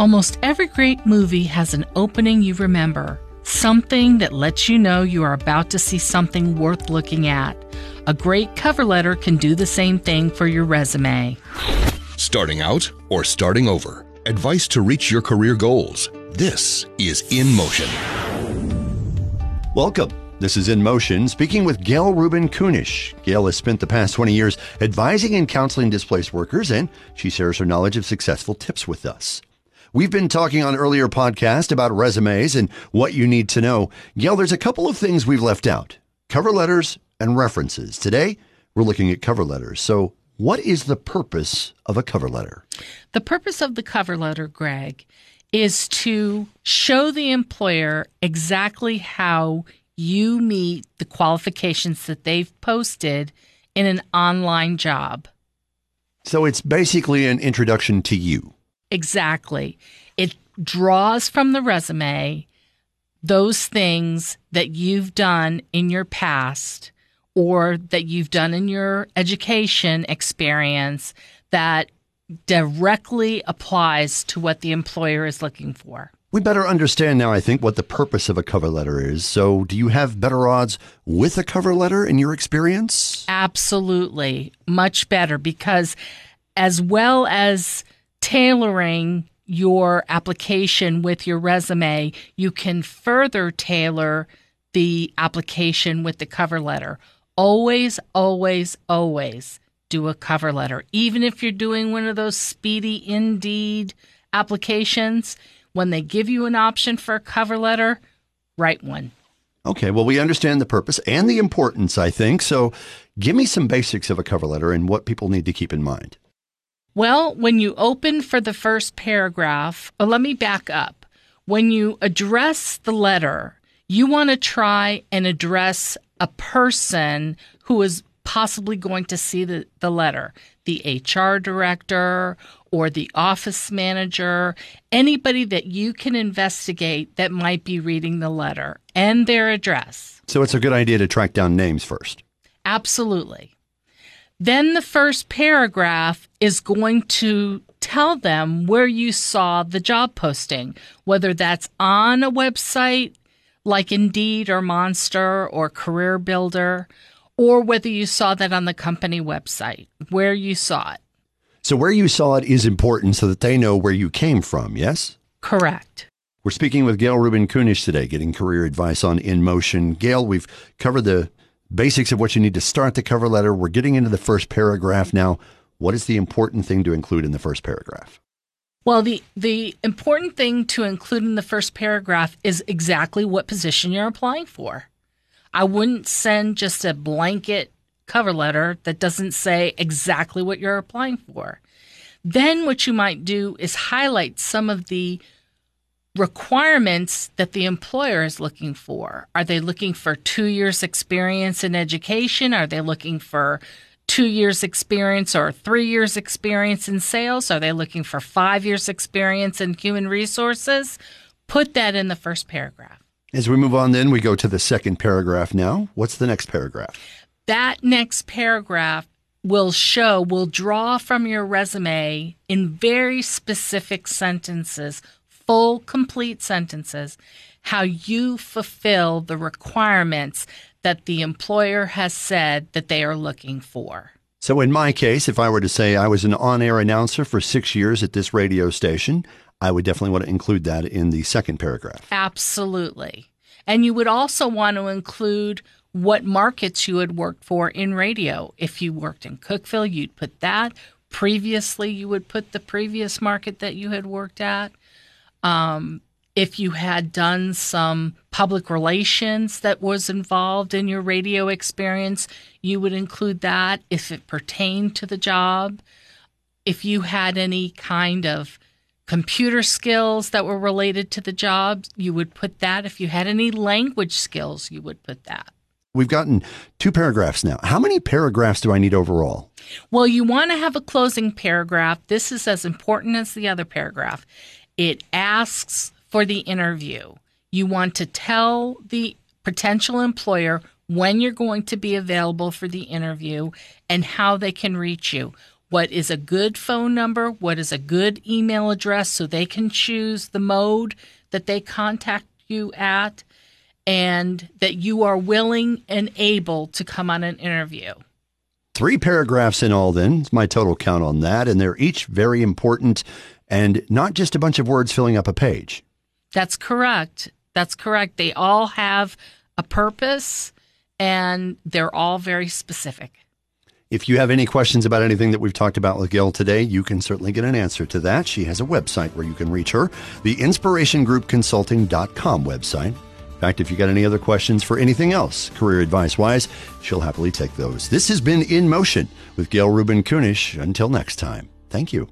Almost every great movie has an opening you remember, something that lets you know you are about to see something worth looking at. A great cover letter can do the same thing for your resume. Starting out or starting over? Advice to reach your career goals. This is In Motion. Welcome. This is In Motion, speaking with Gail Rubin Kunish. Gail has spent the past 20 years advising and counseling displaced workers, and she shares her knowledge of successful tips with us. We've been talking on earlier podcasts about resumes and what you need to know. Gail, there's a couple of things we've left out cover letters and references. Today, we're looking at cover letters. So, what is the purpose of a cover letter? The purpose of the cover letter, Greg, is to show the employer exactly how you meet the qualifications that they've posted in an online job. So it's basically an introduction to you. Exactly. It draws from the resume those things that you've done in your past or that you've done in your education experience that directly applies to what the employer is looking for. We better understand now, I think, what the purpose of a cover letter is. So, do you have better odds with a cover letter in your experience? Absolutely. Much better because, as well as tailoring your application with your resume, you can further tailor the application with the cover letter. Always, always, always do a cover letter. Even if you're doing one of those speedy Indeed applications, when they give you an option for a cover letter, write one. Okay, well, we understand the purpose and the importance, I think. So, give me some basics of a cover letter and what people need to keep in mind. Well, when you open for the first paragraph, oh, let me back up. When you address the letter, you want to try and address a person who is possibly going to see the, the letter the HR director or the office manager, anybody that you can investigate that might be reading the letter and their address. So it's a good idea to track down names first. Absolutely. Then the first paragraph is going to tell them where you saw the job posting, whether that's on a website like Indeed or Monster or Career Builder, or whether you saw that on the company website, where you saw it. So, where you saw it is important so that they know where you came from, yes? Correct. We're speaking with Gail Rubin Kunish today, getting career advice on In Motion. Gail, we've covered the basics of what you need to start the cover letter. We're getting into the first paragraph now. What is the important thing to include in the first paragraph? Well, the, the important thing to include in the first paragraph is exactly what position you're applying for. I wouldn't send just a blanket cover letter that doesn't say exactly what you're applying for. Then what you might do is highlight some of the requirements that the employer is looking for. Are they looking for two years experience in education? Are they looking for two years experience or three years experience in sales? Are they looking for five years experience in human resources? Put that in the first paragraph. As we move on, then we go to the second paragraph now. What's the next paragraph? That next paragraph will show, will draw from your resume in very specific sentences, full, complete sentences, how you fulfill the requirements that the employer has said that they are looking for. So, in my case, if I were to say I was an on air announcer for six years at this radio station, I would definitely want to include that in the second paragraph. Absolutely. And you would also want to include what markets you had worked for in radio. If you worked in Cookeville, you'd put that. Previously, you would put the previous market that you had worked at. Um, if you had done some public relations that was involved in your radio experience, you would include that if it pertained to the job. If you had any kind of computer skills that were related to the job, you would put that. If you had any language skills, you would put that. We've gotten two paragraphs now. How many paragraphs do I need overall? Well, you want to have a closing paragraph. This is as important as the other paragraph. It asks for the interview. You want to tell the potential employer when you're going to be available for the interview and how they can reach you. what is a good phone number, what is a good email address so they can choose the mode that they contact you at, and that you are willing and able to come on an interview. Three paragraphs in all, then, is my total count on that. And they're each very important and not just a bunch of words filling up a page. That's correct. That's correct. They all have a purpose and they're all very specific. If you have any questions about anything that we've talked about with Gail today, you can certainly get an answer to that. She has a website where you can reach her, the inspirationgroupconsulting.com website. In fact, if you got any other questions for anything else, career advice wise, she'll happily take those. This has been In Motion with Gail Rubin Kunish. Until next time, thank you.